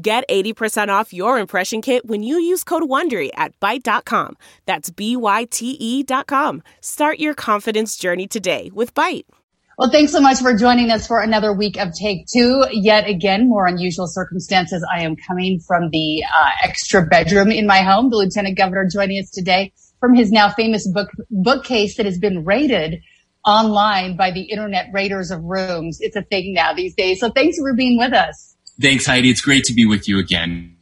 Get 80% off your impression kit when you use code WONDERY at Byte.com. That's B-Y-T-E dot com. Start your confidence journey today with Byte. Well, thanks so much for joining us for another week of Take Two. Yet again, more unusual circumstances. I am coming from the uh, extra bedroom in my home. The Lieutenant Governor joining us today from his now famous book bookcase that has been rated online by the Internet Raiders of Rooms. It's a thing now these days. So thanks for being with us. Thanks, Heidi. It's great to be with you again.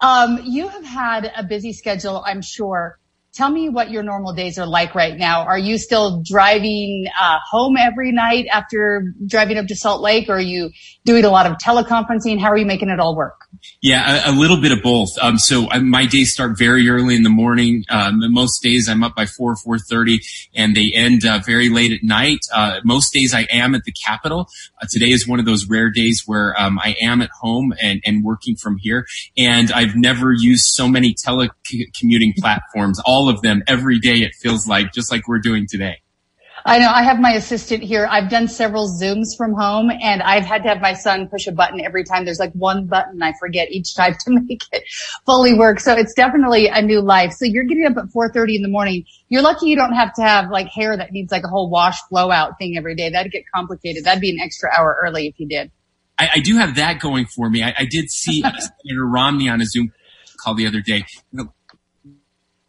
Um, you have had a busy schedule, I'm sure. Tell me what your normal days are like right now. Are you still driving uh, home every night after driving up to Salt Lake, or are you doing a lot of teleconferencing? How are you making it all work? Yeah, a, a little bit of both. Um, so I, my days start very early in the morning. Um, most days I'm up by four, four thirty, and they end uh, very late at night. Uh, most days I am at the Capitol. Uh, today is one of those rare days where um, I am at home and, and working from here. And I've never used so many telecommuting platforms. All of them every day. It feels like just like we're doing today. I know I have my assistant here. I've done several Zooms from home and I've had to have my son push a button every time. There's like one button I forget each time to make it fully work. So it's definitely a new life. So you're getting up at 4.30 in the morning. You're lucky you don't have to have like hair that needs like a whole wash blowout thing every day. That'd get complicated. That'd be an extra hour early if you did. I, I do have that going for me. I, I did see Senator Romney on a Zoom call the other day.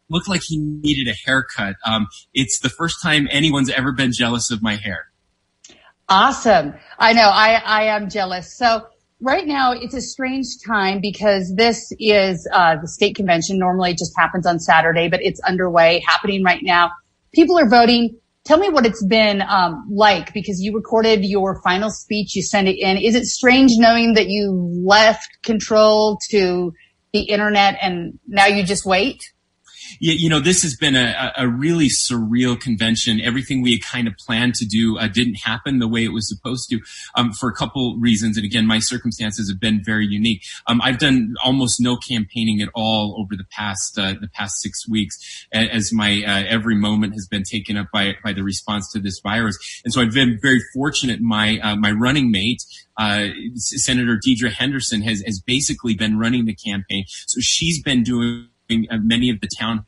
Looked like he needed a haircut. Um, it's the first time anyone's ever been jealous of my hair. Awesome. I know I, I am jealous. So right now it's a strange time because this is uh, the state convention. Normally it just happens on Saturday, but it's underway, happening right now. People are voting. Tell me what it's been um, like because you recorded your final speech, you sent it in. Is it strange knowing that you left control to the internet and now you just wait? You know, this has been a, a really surreal convention. Everything we had kind of planned to do uh, didn't happen the way it was supposed to um, for a couple reasons. And again, my circumstances have been very unique. Um, I've done almost no campaigning at all over the past uh, the past six weeks, as my uh, every moment has been taken up by by the response to this virus. And so I've been very fortunate. My uh, my running mate. Uh, Senator Deidre Henderson has, has basically been running the campaign. So she's been doing many of the town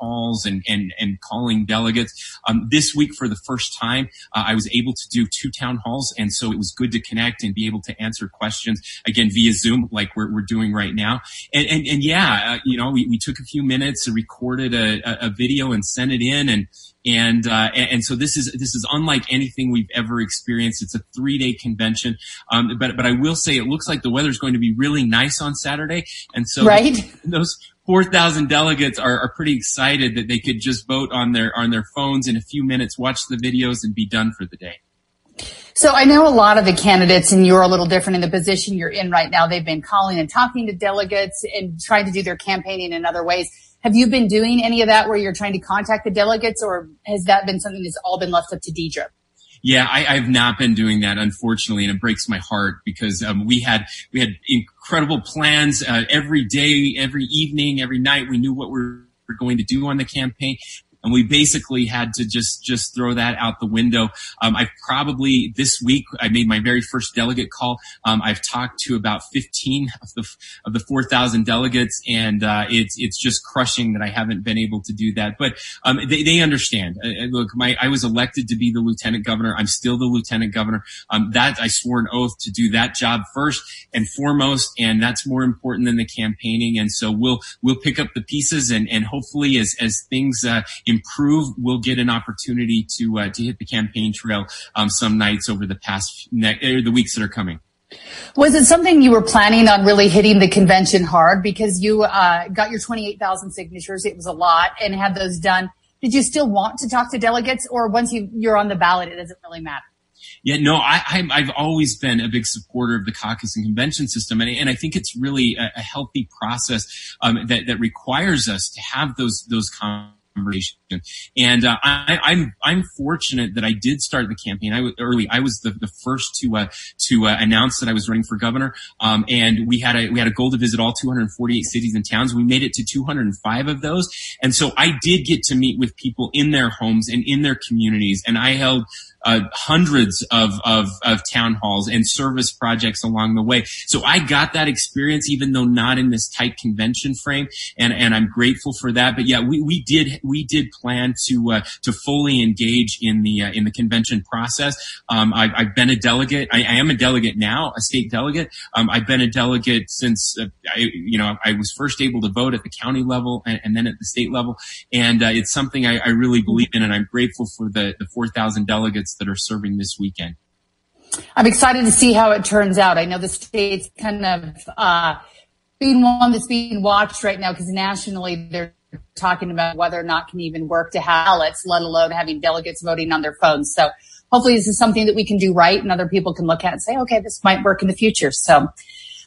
halls and and and calling delegates. Um, this week, for the first time, uh, I was able to do two town halls, and so it was good to connect and be able to answer questions again via Zoom, like we're, we're doing right now. And and, and yeah, uh, you know, we, we took a few minutes, and recorded a, a video, and sent it in, and and, uh, and so this is this is unlike anything we've ever experienced. It's a three day convention, um, but but I will say it looks like the weather's going to be really nice on Saturday, and so right. those 4,000 delegates are, are pretty excited that they could just vote on their on their phones in a few minutes, watch the videos, and be done for the day. So I know a lot of the candidates, and you're a little different in the position you're in right now. They've been calling and talking to delegates and trying to do their campaigning in other ways. Have you been doing any of that where you're trying to contact the delegates, or has that been something that's all been left up to Deidre? Yeah, I, have not been doing that, unfortunately, and it breaks my heart because um, we had we had incredible plans uh, every day, every evening, every night. We knew what we were going to do on the campaign, and we basically had to just just throw that out the window. Um, I've probably this week I made my very first delegate call. Um, I've talked to about 15 of the of the 4,000 delegates, and uh, it's it's just crushing that I haven't been able to do that. But um, they, they understand. Uh, uh, look, my I was elected to be the lieutenant governor. I'm still the lieutenant governor. Um, that I swore an oath to do that job first and foremost, and that's more important than the campaigning. And so we'll we'll pick up the pieces, and and hopefully as as things uh, improve, we'll get an opportunity to uh, to hit the campaign trail um, some nights over the past ne- or the weeks that are coming. Was it something you were planning on really hitting the convention hard because you uh, got your 28,000 signatures? It was a lot and had those done. Did you still want to talk to delegates or once you, you're on the ballot, it doesn't really matter? Yeah, no, I, have always been a big supporter of the caucus and convention system, and, and I think it's really a, a healthy process um, that that requires us to have those those conversations. And uh, I, am I'm, I'm fortunate that I did start the campaign. I was early. I was the, the first to uh, to uh, announce that I was running for governor. Um, and we had a we had a goal to visit all 248 cities and towns. We made it to 205 of those. And so I did get to meet with people in their homes and in their communities. And I held uh, hundreds of, of, of town halls and service projects along the way. So I got that experience, even though not in this tight convention frame, and and I'm grateful for that. But yeah, we, we did we did plan to uh, to fully engage in the uh, in the convention process. Um, I've, I've, been a delegate. I, I, am a delegate now, a state delegate. Um, I've been a delegate since uh, I, you know I was first able to vote at the county level and, and then at the state level, and uh, it's something I, I really believe in, and I'm grateful for the the 4,000 delegates that are serving this weekend. I'm excited to see how it turns out. I know the state's kind of uh, being one that's being watched right now because nationally they're talking about whether or not can even work to ballots, let alone having delegates voting on their phones. So hopefully this is something that we can do right and other people can look at and say, okay, this might work in the future. So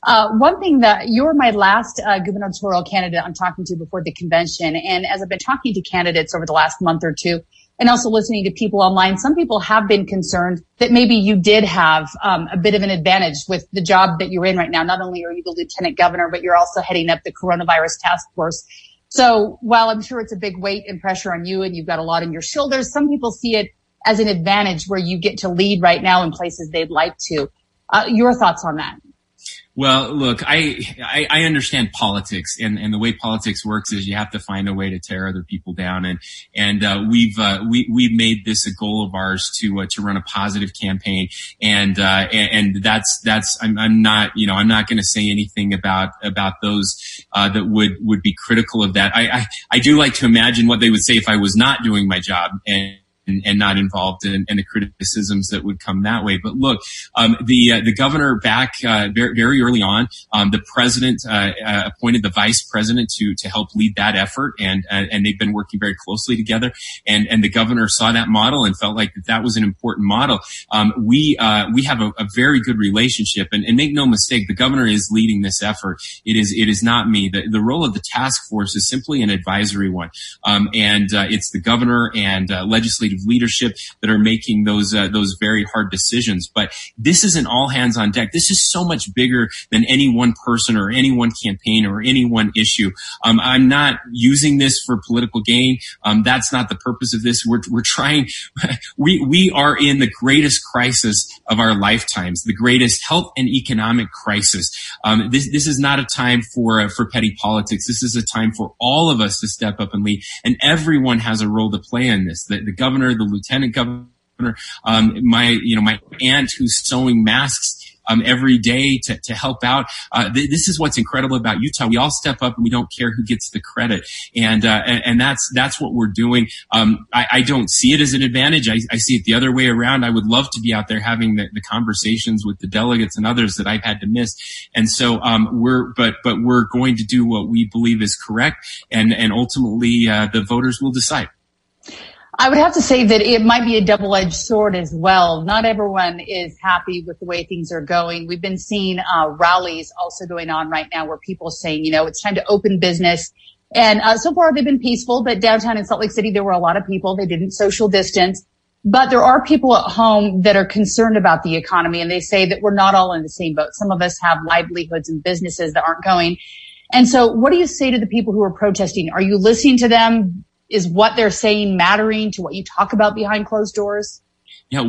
uh, one thing that you're my last uh, gubernatorial candidate I'm talking to before the convention. And as I've been talking to candidates over the last month or two, and also listening to people online, some people have been concerned that maybe you did have um, a bit of an advantage with the job that you're in right now. Not only are you the lieutenant governor, but you're also heading up the coronavirus task force. So while I'm sure it's a big weight and pressure on you and you've got a lot on your shoulders, some people see it as an advantage where you get to lead right now in places they'd like to. Uh, your thoughts on that? Well, look, I, I, I understand politics and, and the way politics works is you have to find a way to tear other people down. And, and, uh, we've, uh, we, we've made this a goal of ours to, uh, to run a positive campaign. And, uh, and, and that's, that's, I'm, I'm not, you know, I'm not going to say anything about, about those, uh, that would, would be critical of that. I, I, I do like to imagine what they would say if I was not doing my job. And, and, and not involved in, in, the criticisms that would come that way. But look, um, the uh, the governor back uh, very, very, early on, um, the president uh, uh, appointed the vice president to to help lead that effort, and and they've been working very closely together. And and the governor saw that model and felt like that, that was an important model. Um, we uh, we have a, a, very good relationship, and, and, make no mistake, the governor is leading this effort. It is it is not me. The, the role of the task force is simply an advisory one, um, and it's the governor and legislative legislative leadership that are making those uh, those very hard decisions. But this isn't all hands on deck. This is so much bigger than any one person or any one campaign or any one issue. Um, I'm not using this for political gain. Um, that's not the purpose of this. We're we're trying. We we are in the greatest crisis of our lifetimes, the greatest health and economic crisis. Um, this this is not a time for uh, for petty politics. This is a time for all of us to step up and lead, and everyone has a role to play in this. The, the governor governor, the lieutenant governor, um, my, you know, my aunt who's sewing masks um, every day to, to help out. Uh, th- this is what's incredible about Utah. We all step up and we don't care who gets the credit. And, uh, and, and, that's, that's what we're doing. Um, I, I, don't see it as an advantage. I, I, see it the other way around. I would love to be out there having the, the conversations with the delegates and others that I've had to miss. And so, um, we're, but, but we're going to do what we believe is correct. And, and ultimately, uh, the voters will decide. I would have to say that it might be a double-edged sword as well. Not everyone is happy with the way things are going. We've been seeing uh, rallies also going on right now where people saying, you know, it's time to open business. And uh, so far they've been peaceful, but downtown in Salt Lake City, there were a lot of people. They didn't social distance. But there are people at home that are concerned about the economy and they say that we're not all in the same boat. Some of us have livelihoods and businesses that aren't going. And so what do you say to the people who are protesting? Are you listening to them? Is what they're saying mattering to what you talk about behind closed doors? Yeah.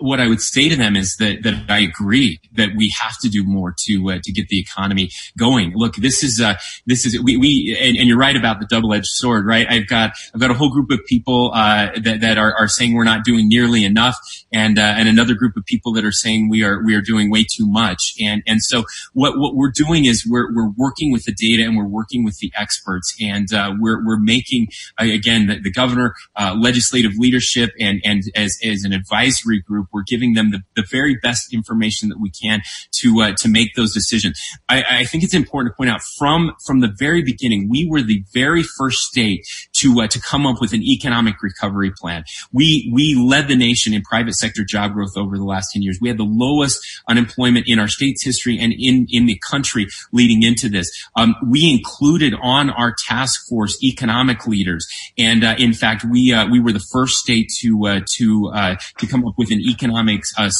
What I would say to them is that that I agree that we have to do more to uh, to get the economy going. Look, this is uh, this is we, we and, and, you're right about the double edged sword, right? I've got I've got a whole group of people uh, that that are, are saying we're not doing nearly enough, and uh, and another group of people that are saying we are we are doing way too much. And and so what what we're doing is we're we're working with the data and we're working with the experts, and uh, we're we're making uh, again the, the governor, legislative leadership, and and as as an advisory group we're giving them the, the very best information that we can to uh, to make those decisions. I, I, think it's important to point out from from the very beginning, we were the very first state to uh, to come up with an economic recovery plan. We we led the nation in private sector job growth over the last 10 years. We had the lowest unemployment in our state's history and in in the country leading into this. Um, we included on our task force economic leaders, and uh, in fact, we uh, we were the first state to uh, to uh, to come up with an economics uh,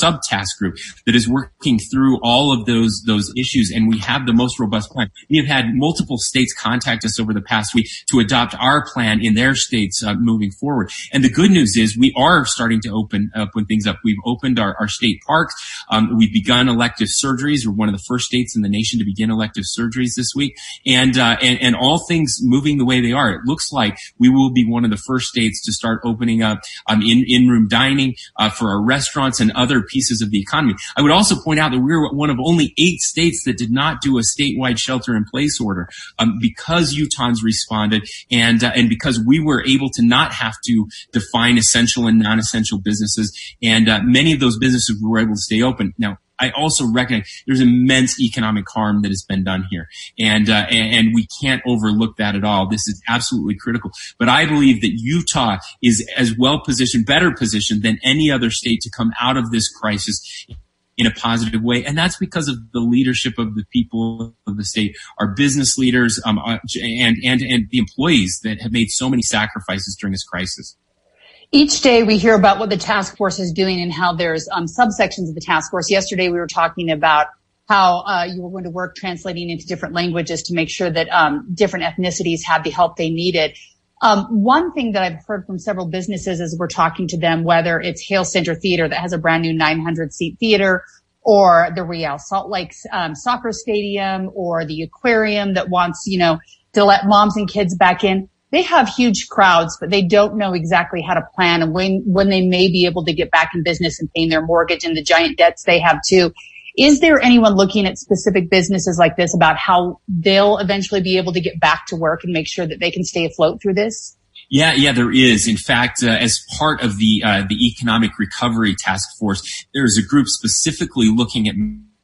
subtask group that is working through all of those those issues. And we have the most robust plan. We have had multiple states contact us over the past week to adopt our plan in their states uh, moving forward. And the good news is we are starting to open open things up. We've opened our, our state parks. Um, we've begun elective surgeries. We're one of the first states in the nation to begin elective surgeries this week. And uh, and, and all things moving the way they are. It looks like we will be one of the first states to start opening up um, in in-room dining uh, for our restaurants and other pieces of the economy. I would also point out that we were one of only eight states that did not do a statewide shelter in place order um, because Utahns responded and uh, and because we were able to not have to define essential and non-essential businesses, and uh, many of those businesses were able to stay open. Now, I also recognize there's immense economic harm that has been done here, and, uh, and, and we can't overlook that at all. This is absolutely critical. But I believe that Utah is as well positioned, better positioned than any other state to come out of this crisis in a positive way. And that's because of the leadership of the people of the state, our business leaders, um, uh, and, and, and the employees that have made so many sacrifices during this crisis. Each day we hear about what the task force is doing and how there's um, subsections of the task force. Yesterday we were talking about how uh, you were going to work translating into different languages to make sure that um, different ethnicities had the help they needed. Um, one thing that I've heard from several businesses as we're talking to them, whether it's Hale Center Theater that has a brand new 900 seat theater, or the Real Salt Lake um, soccer stadium, or the aquarium that wants, you know, to let moms and kids back in they have huge crowds, but they don't know exactly how to plan and when, when they may be able to get back in business and paying their mortgage and the giant debts they have too. Is there anyone looking at specific businesses like this about how they'll eventually be able to get back to work and make sure that they can stay afloat through this? Yeah, yeah, there is. In fact, uh, as part of the uh, the economic recovery task force, there's a group specifically looking at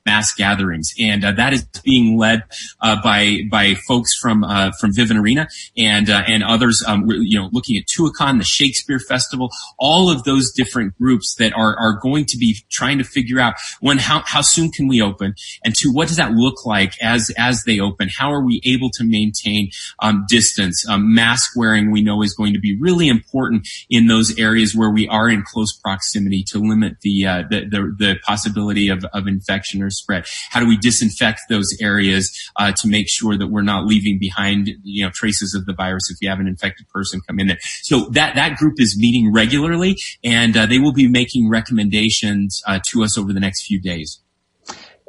mass gatherings, and uh, that is being led uh, by by folks from uh, from Vivint Arena and uh, and others. Um, you know, looking at Tuacahn, the Shakespeare Festival, all of those different groups that are are going to be trying to figure out one how how soon can we open, and two what does that look like as as they open? How are we able to maintain um, distance? Um, mask wearing we know is going to be really important in those areas where we are in close proximity to limit the uh, the, the, the possibility of of infection or spread? How do we disinfect those areas uh, to make sure that we're not leaving behind, you know, traces of the virus if we have an infected person come in there? So that that group is meeting regularly, and uh, they will be making recommendations uh, to us over the next few days.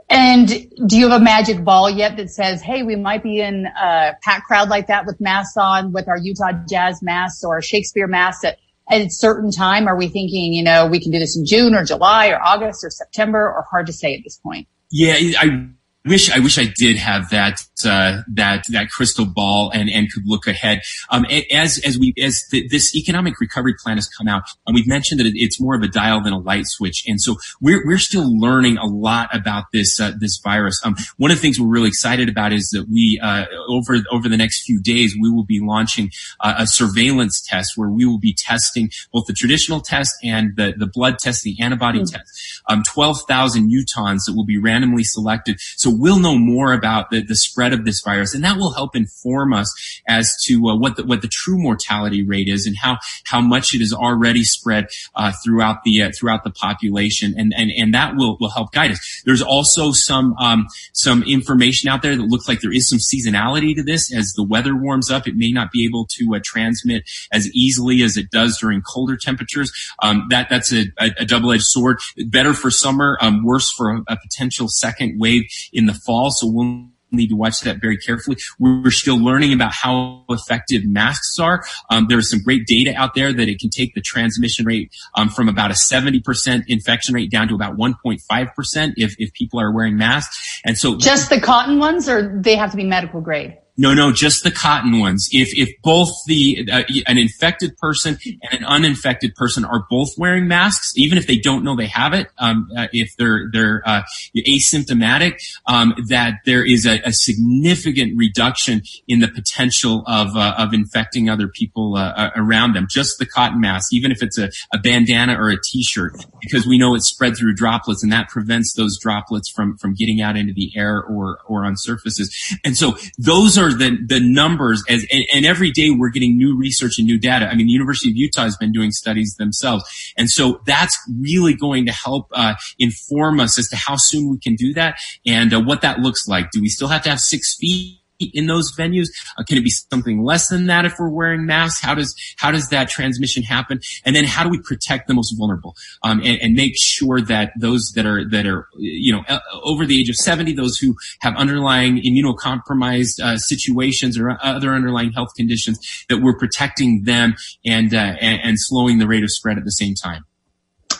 And do you have a magic ball yet that says, "Hey, we might be in a packed crowd like that with masks on, with our Utah Jazz masks or Shakespeare masks at, at a certain time? Are we thinking, you know, we can do this in June or July or August or September, or hard to say at this point?" Yeah, I wish I wish I did have that uh, that that crystal ball and and could look ahead. Um, as as we as the, this economic recovery plan has come out, and we've mentioned that it's more of a dial than a light switch, and so we're we're still learning a lot about this uh, this virus. Um, one of the things we're really excited about is that we uh, over over the next few days we will be launching uh, a surveillance test where we will be testing both the traditional test and the the blood test, the antibody mm-hmm. test. Um, Twelve thousand Utahns that will be randomly selected. So we'll know more about the, the spread of this virus, and that will help inform us as to uh, what the what the true mortality rate is and how how much it is already spread uh, throughout the uh, throughout the population, and and and that will will help guide us. There's also some um, some information out there that looks like there is some seasonality to this. As the weather warms up, it may not be able to uh, transmit as easily as it does during colder temperatures. Um, that that's a, a, a double edged sword. Better for summer, um, worse for a, a potential second wave in the fall. So we'll need to watch that very carefully. We're still learning about how effective masks are. Um, there's some great data out there that it can take the transmission rate um, from about a 70% infection rate down to about 1.5% if, if people are wearing masks. And so just the cotton ones or they have to be medical grade? No, no, just the cotton ones. If if both the uh, an infected person and an uninfected person are both wearing masks, even if they don't know they have it, um, uh, if they're they're uh, asymptomatic, um, that there is a, a, significant reduction in the potential of uh, of infecting other people uh, uh, around them. Just the cotton mask, even if it's a, a bandana or a t-shirt, because we know it's spread through droplets, and that prevents those droplets from from getting out into the air or or on surfaces. And so those are are the, the numbers as, and, and, every day we're getting new research and new data. I mean, the University of Utah has been doing studies themselves. And so that's really going to help uh, inform us as to how soon we can do that and uh, what that looks like. Do we still have to have six feet? In those venues? Uh, can it be something less than that if we're wearing masks? How does how does that transmission happen? And then how do we protect the most vulnerable um, and, and, make sure that those that are that are you know uh, over the age of 70, those who have underlying immunocompromised uh, situations or other underlying health conditions, that we're protecting them and, uh, and and slowing the rate of spread at the same time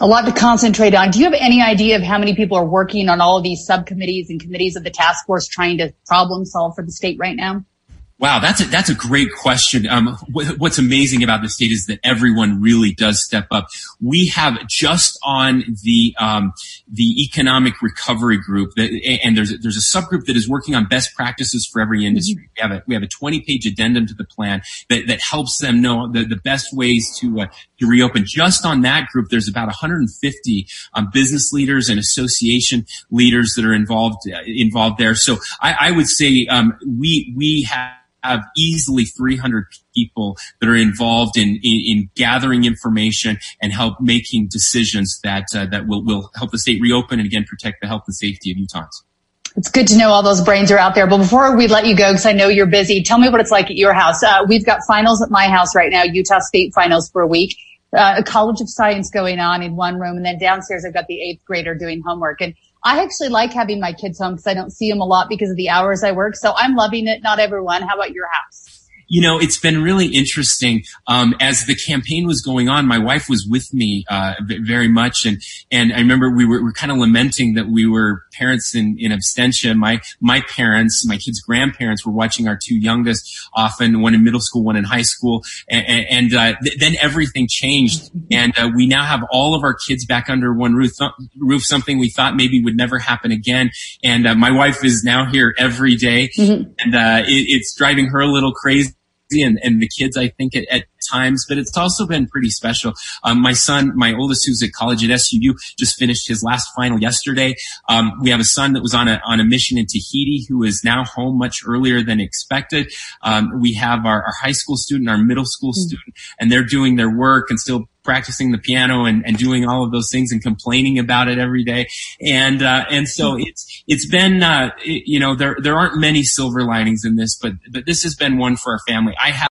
a lot to concentrate on. Do you have any idea of how many people are working on all of these subcommittees and committees of the task force trying to problem solve for the state right now? Wow, that's a, that's a great question. Um, what's amazing about the state is that everyone really does step up. We have just on the um, the economic recovery group, that, and there's there's a subgroup that is working on best practices for every industry. Mm-hmm. We have a we have a 20 page addendum to the plan that, that helps them know the, the best ways to uh, to reopen. Just on that group, there's about 150 um, business leaders and association leaders that are involved uh, involved there. So I, I would say um, we we have have easily 300 people that are involved in, in, in gathering information and help making decisions that uh, that will, will help the state reopen and again protect the health and safety of Utahns. It's good to know all those brains are out there. But before we let you go, because I know you're busy, tell me what it's like at your house. Uh, we've got finals at my house right now, Utah State finals for a week. Uh, a College of Science going on in one room, and then downstairs I've got the eighth grader doing homework. And I actually like having my kids home because I don't see them a lot because of the hours I work. So I'm loving it. Not everyone. How about your house? You know, it's been really interesting. Um, as the campaign was going on, my wife was with me uh, very much, and and I remember we were, were kind of lamenting that we were parents in, in absentia. My my parents, my kids' grandparents, were watching our two youngest often, one in middle school, one in high school, and, and uh, th- then everything changed, and uh, we now have all of our kids back under one roof. Th- roof, something we thought maybe would never happen again, and uh, my wife is now here every day, mm-hmm. and uh, it, it's driving her a little crazy and, and the kids, I think, at, at times, but it's also been pretty special. Um, my son, my oldest, who's at college at SUU, just finished his last final yesterday. Um, we have a son that was on a on a mission in Tahiti, who is now home much earlier than expected. Um, we have our, our, high school student, our middle school mm-hmm. student, and they're doing their work and still practicing the piano and, and doing all of those things and complaining about it every day. And, uh, and so mm-hmm. it's, it's been, uh, it, you know, there, there aren't many silver linings in this, but, but this has been one for our family. I have